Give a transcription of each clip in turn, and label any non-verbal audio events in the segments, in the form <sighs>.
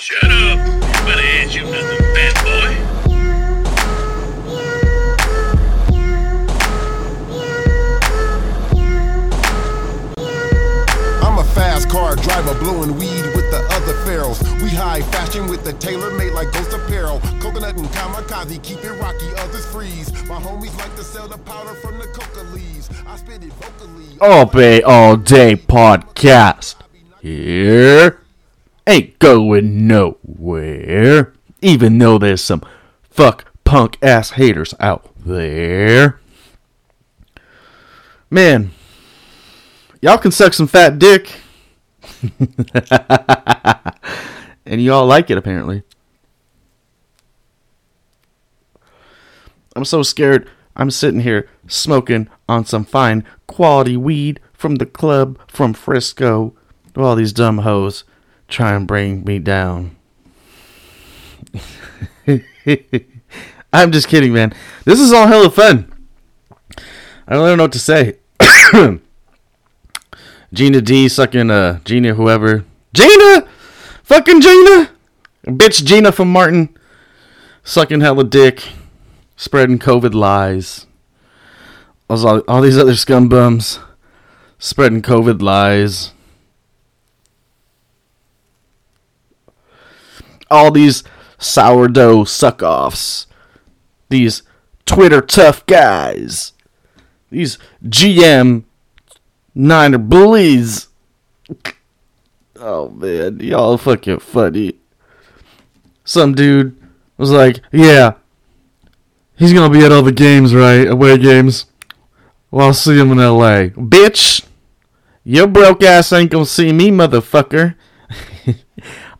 Shut up. Anybody ask you nothing, fat boy? I'm a fast car driver blowing weed with the other pharaohs. We high fashion with the tailor made like Ghost Apparel. Coconut and kamikaze, keep it rocky, others freeze. My homies like to sell the powder from the coca leaves. I spit it vocally. All Bay All Day podcast. Here ain't going nowhere. Even though there's some fuck punk ass haters out there. Man, y'all can suck some fat dick. <laughs> and y'all like it apparently. I'm so scared. I'm sitting here smoking on some fine quality weed from the club from Frisco. All these dumb hoes try and bring me down. <laughs> I'm just kidding, man. This is all hella fun. I don't know what to say. <coughs> Gina D sucking uh Gina whoever. Gina! Fucking Gina! Bitch Gina from Martin. Sucking hella dick. Spreading COVID lies. All, all these other scumbums. Spreading COVID lies. All these sourdough suck offs. These Twitter tough guys. These GM Niner bullies. Oh man, y'all fucking funny. Some dude was like, "Yeah, he's gonna be at all the games, right? Away games. Well, I'll see him in L.A." Bitch, your broke ass ain't gonna see me, motherfucker. <laughs>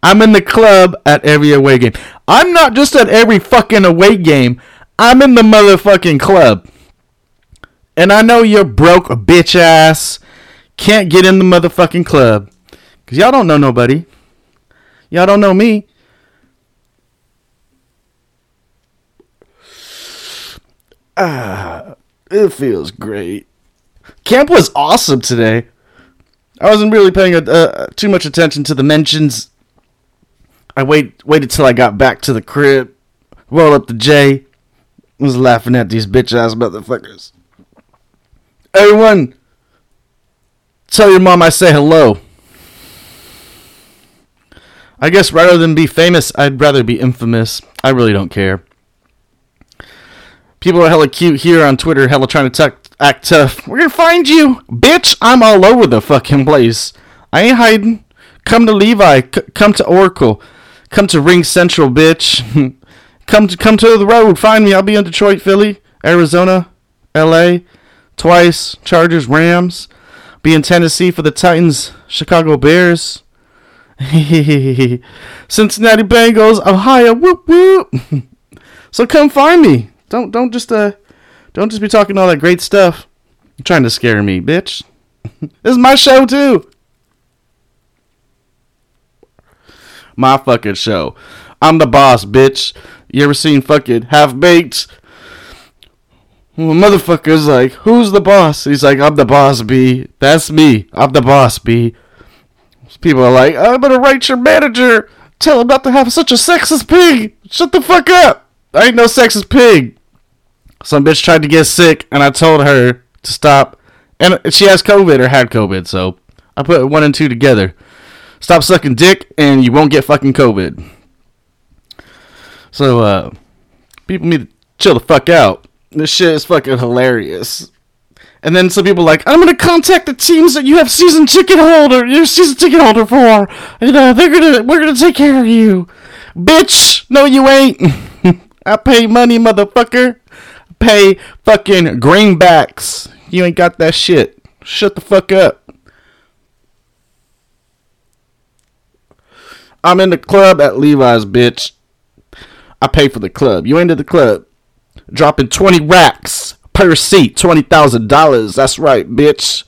I'm in the club at every away game. I'm not just at every fucking away game. I'm in the motherfucking club. And I know you're broke, bitch ass. Can't get in the motherfucking club. Because y'all don't know nobody. Y'all don't know me. <sighs> Ah, it feels great. Camp was awesome today. I wasn't really paying uh, too much attention to the mentions. I wait waited till I got back to the crib, rolled up the J, was laughing at these bitch ass motherfuckers. Everyone, tell your mom I say hello. I guess rather than be famous, I'd rather be infamous. I really don't care. People are hella cute here on Twitter, hella trying to tuck, act tough. We're gonna find you, bitch. I'm all over the fucking place. I ain't hiding. Come to Levi. C- come to Oracle. Come to RingCentral, bitch. <laughs> come to come to the road. Find me. I'll be in Detroit, Philly, Arizona, L.A. Twice. Chargers, Rams. Be in Tennessee for the Titans, Chicago Bears. <laughs> Cincinnati Bengals, Ohio. Whoop whoop. <laughs> so come find me. Don't don't just uh don't just be talking all that great stuff. You're trying to scare me, bitch. this is my show too. My fucking show. I'm the boss, bitch. You ever seen fucking half baked? Well, motherfucker's like, who's the boss? He's like, I'm the boss, B. That's me. I'm the boss, B. People are like, I'm gonna write your manager. Tell him not to have such a sexist pig. Shut the fuck up. I ain't no sexist pig. Some bitch tried to get sick, and I told her to stop. And she has COVID or had COVID, so I put one and two together. Stop sucking dick, and you won't get fucking COVID. So, uh, people need to chill the fuck out. This shit is fucking hilarious. And then some people like, I'm gonna contact the teams that you have season ticket holder, you're season ticket holder for, and uh, they're gonna, we're gonna take care of you, bitch. No, you ain't. <laughs> I pay money, motherfucker. I pay fucking greenbacks. You ain't got that shit. Shut the fuck up. I'm in the club at Levi's, bitch. I pay for the club. You ain't at the club. Dropping 20 racks per seat, $20,000. That's right, bitch.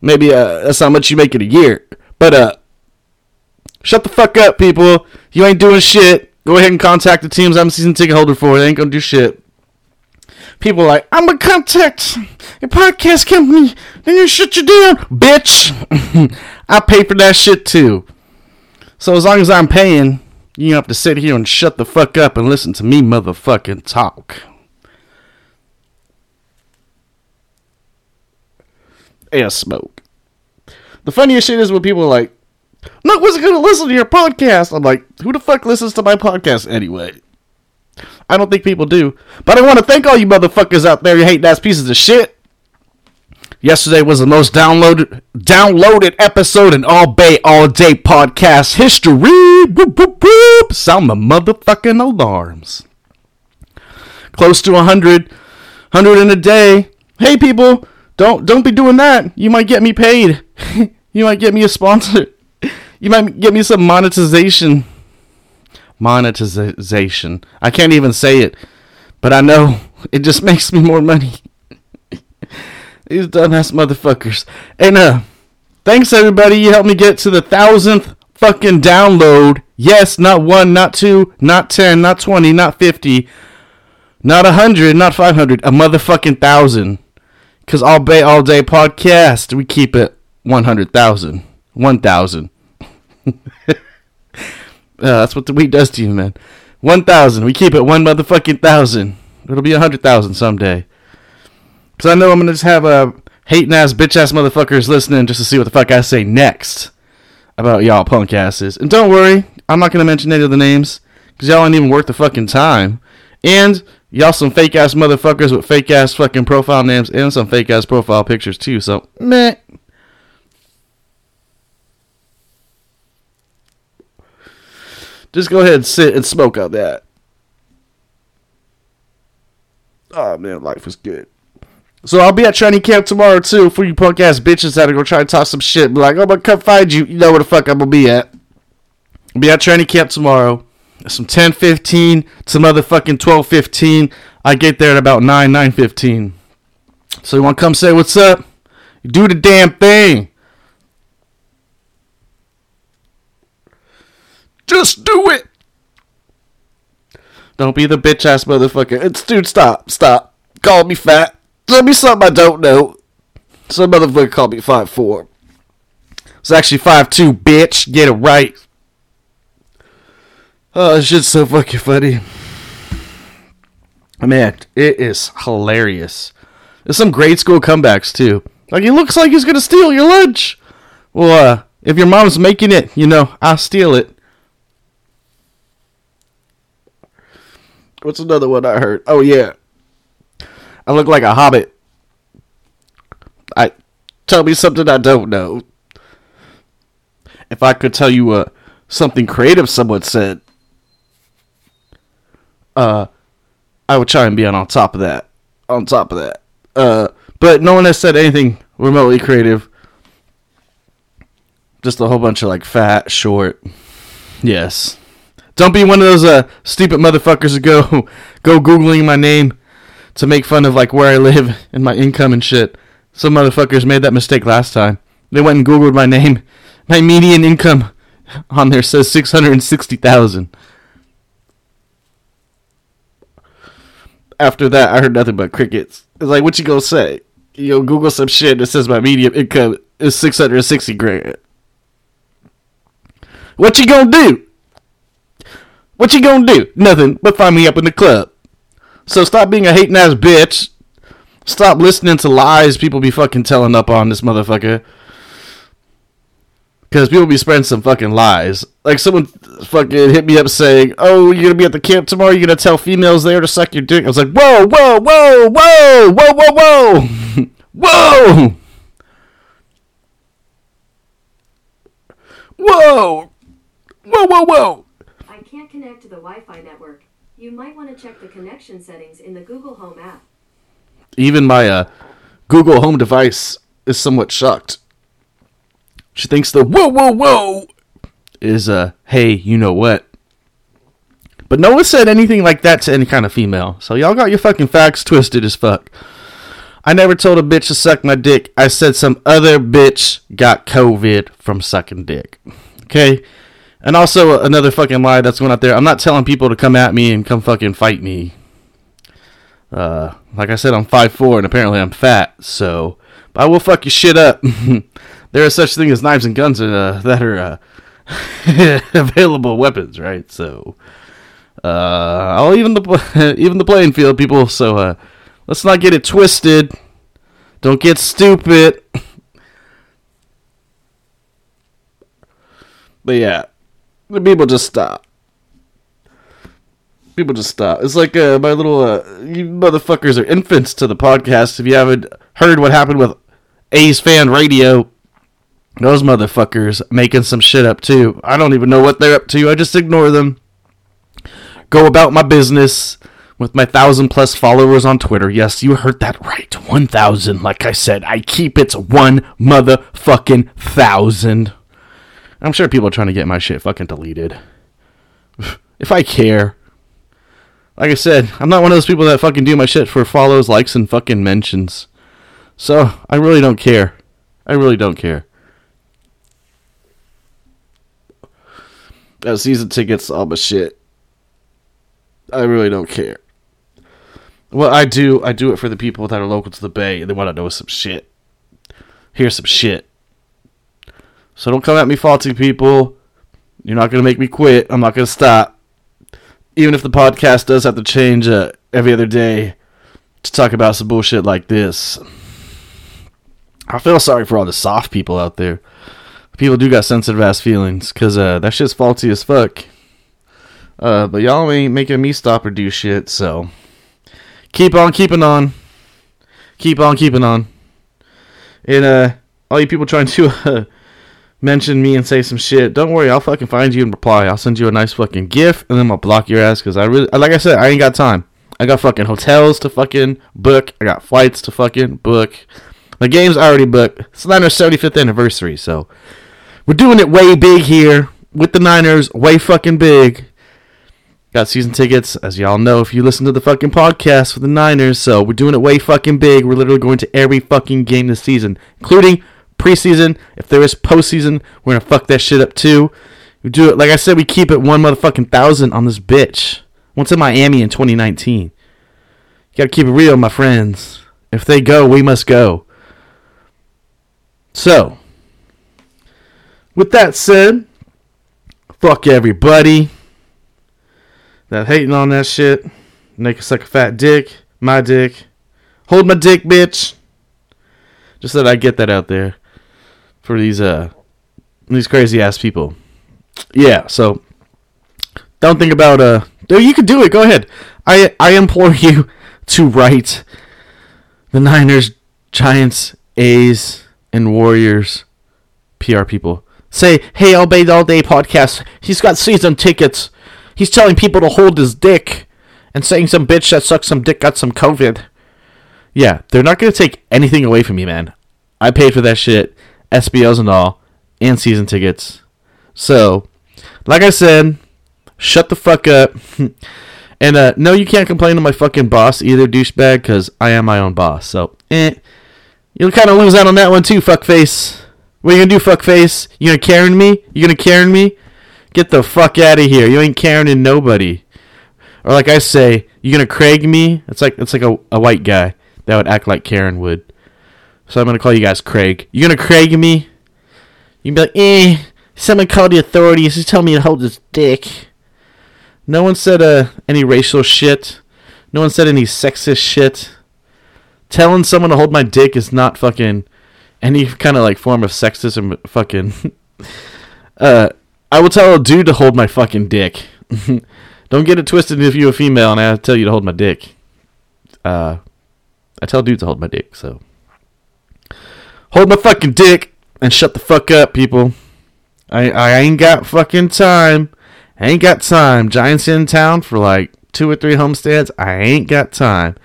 Maybe uh, that's how much you make in a year. But, uh, shut the fuck up, people. You ain't doing shit. Go ahead and contact the teams I'm a season ticket holder for. They ain't gonna do shit. People like, I'm gonna contact your podcast company. Then you shut you down, bitch. <laughs> I pay for that shit too. So as long as I'm paying, You have to sit here and shut the fuck up and listen to me motherfucking talk. And smoke. The funniest shit is when people are like, no one's gonna listen to your podcast. I'm like, who the fuck listens to my podcast anyway? I don't think people do. But I want to thank all you motherfuckers out there, you hating ass pieces of shit. Yesterday was the most downloaded downloaded episode in all Bay All Day podcast history. Whoop, whoop, whoop. Sound the motherfucking alarms. Close to 100, 100 in a day. Hey people, don't don't be doing that. You might get me paid. <laughs> you might get me a sponsor. <laughs> You might get me some monetization. Monetization. I can't even say it, but I know it just <laughs> makes me more money. These dumbass motherfuckers. And uh, thanks everybody. You helped me get to the thousandth fucking download. Yes, not one, not two, not ten, not twenty, not fifty, not a hundred, not five hundred, a motherfucking thousand. Cause all day, all day podcast, we keep it one hundred thousand, one thousand. <laughs> uh, that's what the week does to you, man. One thousand. We keep it one motherfucking thousand. It'll be a hundred thousand someday. Cause I know I'm gonna just have a uh, hating ass bitch ass motherfuckers listening just to see what the fuck I say next about y'all punk asses. And don't worry, I'm not gonna mention any of the names because y'all ain't even worth the fucking time. And y'all some fake ass motherfuckers with fake ass fucking profile names and some fake ass profile pictures too. So meh. Just go ahead and sit and smoke out that. Oh man, life was good. So I'll be at training camp tomorrow too for you punk ass bitches that are gonna try to talk some shit. Be like, I'm gonna come find you. You know where the fuck I'm gonna be at. I'll be at training camp tomorrow. Some 10:15 to motherfucking 12:15. I get there at about 9 9:15. So you want to come say what's up? Do the damn thing. Just do it. Don't be the bitch ass motherfucker. It's dude. Stop. Stop. Call me fat. Tell me something I don't know. Some motherfucker called me five four. It's actually five two, bitch. Get it right. Oh, shit's so fucking funny. Man, it is hilarious. There's some grade school comebacks too. Like he looks like he's gonna steal your lunch. Well, uh, if your mom's making it, you know, I'll steal it. What's another one I heard? Oh yeah. I look like a hobbit. I tell me something I don't know. If I could tell you uh, something creative someone said, uh, I would try and be on, on top of that. On top of that. Uh, but no one has said anything remotely creative. Just a whole bunch of like fat, short. Yes. Don't be one of those uh, stupid motherfuckers who go <laughs> go googling my name to make fun of like where I live <laughs> and my income and shit. Some motherfuckers made that mistake last time. They went and googled my name. <laughs> My median income on there says six hundred and sixty thousand. After that, I heard nothing but crickets. It's like, what you gonna say? You go Google some shit that says my median income is six hundred and sixty grand. What you gonna do? What you gonna do? Nothing but find me up in the club. So stop being a hating ass bitch. Stop listening to lies people be fucking telling up on this motherfucker. Because people be spreading some fucking lies. Like someone fucking hit me up saying, "Oh, you're gonna be at the camp tomorrow. You're gonna tell females there to suck your dick." I was like, "Whoa, whoa, whoa, whoa, whoa, whoa, whoa, <laughs> whoa, whoa, whoa, whoa, whoa." can't connect to the Wi-Fi network. You might want to check the connection settings in the Google Home app. Even my uh, Google Home device is somewhat shocked. She thinks the whoa, whoa, whoa is uh, hey, you know what? But no one said anything like that to any kind of female. So y'all got your fucking facts twisted as fuck. I never told a bitch to suck my dick. I said some other bitch got COVID from sucking dick. Okay? And also another fucking lie that's going out there. I'm not telling people to come at me and come fucking fight me. Uh, like I said, I'm 5'4 and apparently I'm fat, so but I will fuck your shit up. <laughs> there is such thing as knives and guns uh, that are uh, <laughs> available weapons, right? So, uh, I'll even the <laughs> even the playing field, people. So, uh, let's not get it twisted. Don't get stupid. but yeah, the people just stop. People just stop. It's like uh, my little uh, you motherfuckers are infants to the podcast. If you haven't heard what happened with A's Fan Radio, those motherfuckers making some shit up too. I don't even know what they're up to. I just ignore them. Go about my business with my thousand plus followers on Twitter. Yes, you heard that right. 1,000. Like I said, I keep it one motherfucking thousand. I'm sure people are trying to get my shit fucking deleted. <laughs> If I care. Like I said, I'm not one of those people that fucking do my shit for follows, likes, and fucking mentions. So, I really don't care. I really don't care. Uh, season tickets, all my shit. I really don't care. Well, I do. I do it for the people that are local to the Bay and they want to know some shit. Here's some shit. So don't come at me faulty, people. You're not going to make me quit. I'm not going to stop. Even if the podcast does have to change uh, every other day to talk about some bullshit like this. I feel sorry for all the soft people out there. People do got sensitive ass feelings because uh, that shit's faulty as fuck. Uh, but y'all ain't making me stop or do shit, so keep on keeping on. Keep on keeping on. And uh, all you people trying to <laughs> uh, mention me and say some shit, don't worry, I'll fucking find you and reply. I'll send you a nice fucking gif and then I'll block your ass because I really, like I said, I ain't got time. I got fucking hotels to fucking book. I got flights to fucking book. My game's already booked. It's the Niners' 75th anniversary, so we're doing it way big here with the Niners, way fucking big. Got season tickets, as y'all know if you listen to the fucking podcast for the Niners. So we're doing it way fucking big. We're literally going to every fucking game this season, including preseason. If there is postseason, we're gonna fuck that shit up too. We do it like I said. We keep it one motherfucking thousand on this bitch. Once in Miami in 2019. You gotta keep it real, my friends. If they go, we must go. So, with that said, fuck everybody that hating on that shit. Make us like a fat dick. My dick. Hold my dick, bitch. Just that I get that out there for these uh these crazy ass people. Yeah, so don't think about uh you can do it. Go ahead. I I implore <laughs> you to write the Niners, Giants, A's, and Warriors PR people. Say, hey, All Bay All Day podcast. He's got season tickets. He's telling people to hold his dick and saying some bitch that sucks some dick got some COVID. Yeah, they're not going to take anything away from me, man. I paid for that shit, SBLs and all, and season tickets. So, like I said, shut the fuck up. <laughs> and uh, no, you can't complain to my fucking boss either, douchebag, because I am my own boss. So, eh. You'll kind of lose out on that one too, fuckface. What you gonna do, fuckface? You gonna Karen me? You gonna Karen me? Get the fuck out of here. You ain't Karening nobody. Or like I say, you gonna Craig me? It's like it's like a, a white guy that would act like Karen would. So I'm gonna call you guys Craig. You gonna Craig me? You can be like, eh, someone called the authorities. He's telling me to hold his dick. No one said uh, any racial shit. No one said any sexist shit. Telling someone to hold my dick is not fucking any kind of like form of sexism. Fucking. <laughs> uh, I will tell a dude to hold my fucking dick. <laughs> Don't get it twisted if you're a female and I tell you to hold my dick. Uh, I tell dudes to hold my dick, so. Hold my fucking dick and shut the fuck up, people. I I ain't got fucking time. I ain't got time. Giants in town for like two or three homestands. I ain't got time.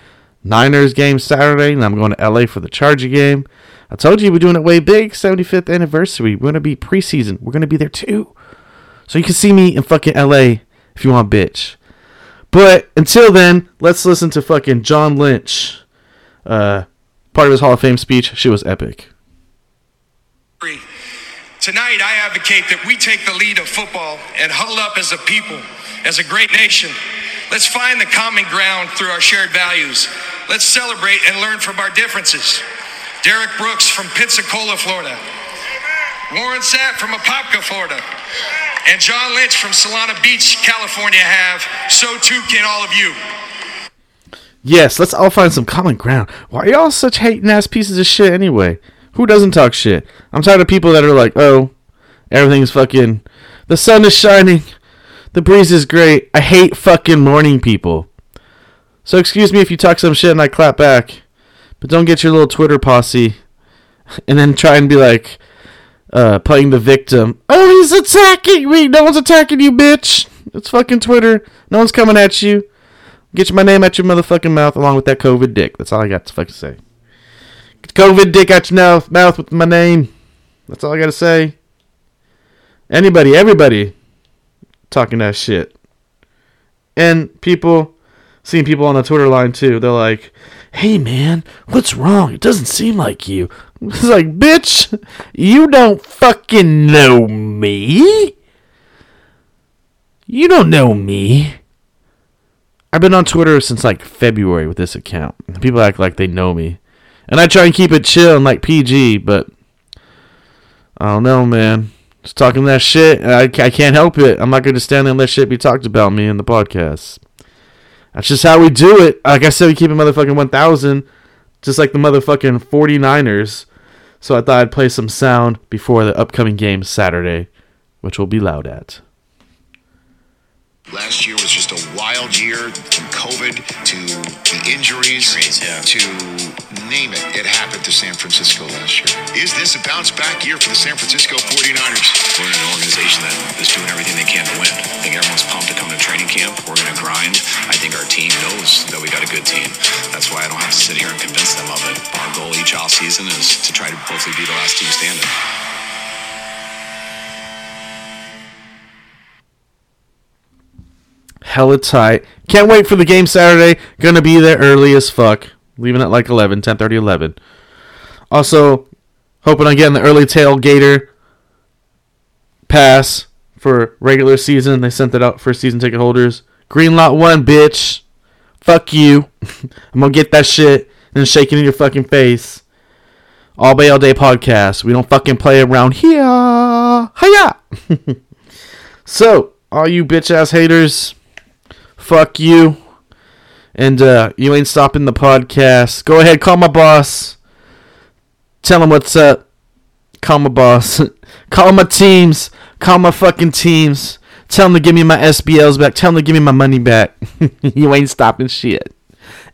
Niners game Saturday, and I'm going to LA for the Charger game. I told you we're doing it way big. 75th anniversary. We're to be preseason. We're to be there too. So you can see me in fucking LA if you want, bitch. But until then, let's listen to fucking John Lynch. Uh, part of his Hall of Fame speech. She was epic. Tonight, I advocate that we take the lead of football and huddle up as a people, as a great nation. Let's find the common ground through our shared values. Let's celebrate and learn from our differences. Derrick Brooks from Pensacola, Florida. Warren Sapp from Apopka, Florida. and John Lynch from Solana Beach, California have, so too can all of you. Yes, let's all find some common ground. Why are y'all such hating ass pieces of shit anyway? Who doesn't talk shit? I'm tired of people that are like, oh, everything's fucking. The sun is shining. The breeze is great. I hate fucking morning people. So excuse me if you talk some shit and I clap back. But don't get your little Twitter posse <laughs> and then try and be like, uh, playing the victim. Oh, he's attacking me. No one's attacking you, bitch. It's fucking Twitter. No one's coming at you. Get my name out your motherfucking mouth along with that COVID dick. That's all I got to fucking say. COVID dick out your mouth, mouth with my name. That's all I got to say. Anybody, everybody talking that shit. And people, seeing people on the Twitter line too, they're like, hey man, what's wrong? It doesn't seem like you. <laughs> It's like, bitch, you don't fucking know me. You don't know me. I've been on Twitter since like February with this account. People act like they know me. And I try and keep it chill and like PG, but I don't know, man. Just talking that shit. I, I can't help it. I'm not going to stand there and let shit be talked about me in the podcast. That's just how we do it. Like I said, we keep it motherfucking 1,000, just like the motherfucking 49ers. So I thought I'd play some sound before the upcoming game Saturday, which we'll be loud at. Last year was just a wild year from COVID to the injuries, to name it. It happened to San Francisco last year. Is this a bounce back year for the San Francisco 49ers? We're an organization that is doing everything they can to win. I think everyone's pumped to come to training camp. We're going to grind. I think our team knows that we got a good team. That's why I don't have to sit here and convince them of it. Our goal each off season is to try to hopefully be the last team standing. hella tight. Can't wait for the game Saturday. Gonna be there early as fuck. Leaving at like 11, 10 30, 11. Also, hoping on getting the early tailgater pass for regular season. They sent it out for season ticket holders. Green lot one, bitch. Fuck you. <laughs> I'm gonna get that shit and shake it in your fucking face. All Bay All Day podcast. We don't fucking play around here. Hiya! <laughs> so, all you bitch ass haters, fuck you. And uh, you ain't stopping the podcast. Go ahead, call my boss. Tell him what's up. Call my boss. <laughs> call my teams. Call my fucking teams. Tell them to give me my SBLs back. Tell them to give me my money back. <laughs> you ain't stopping shit.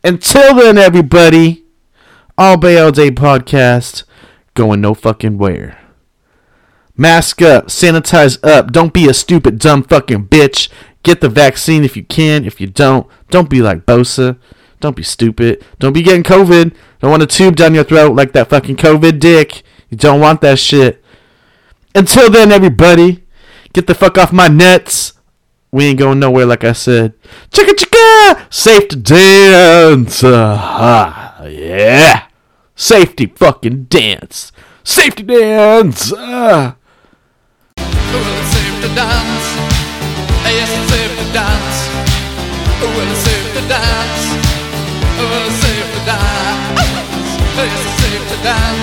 Until then, everybody, All Bay All Day podcast going no fucking where. Mask up, sanitize up. Don't be a stupid, dumb fucking bitch. Get the vaccine if you can. If you don't, don't be like Bosa. Don't be stupid. Don't be getting COVID. Don't want a tube down your throat like that fucking COVID dick. You don't want that shit. Until then, everybody, get the fuck off my nets. We ain't going nowhere, like I said. Chicka chicka! Safe to dance. Uh, yeah. Safety fucking dance. Safety dance. Uh. Yes,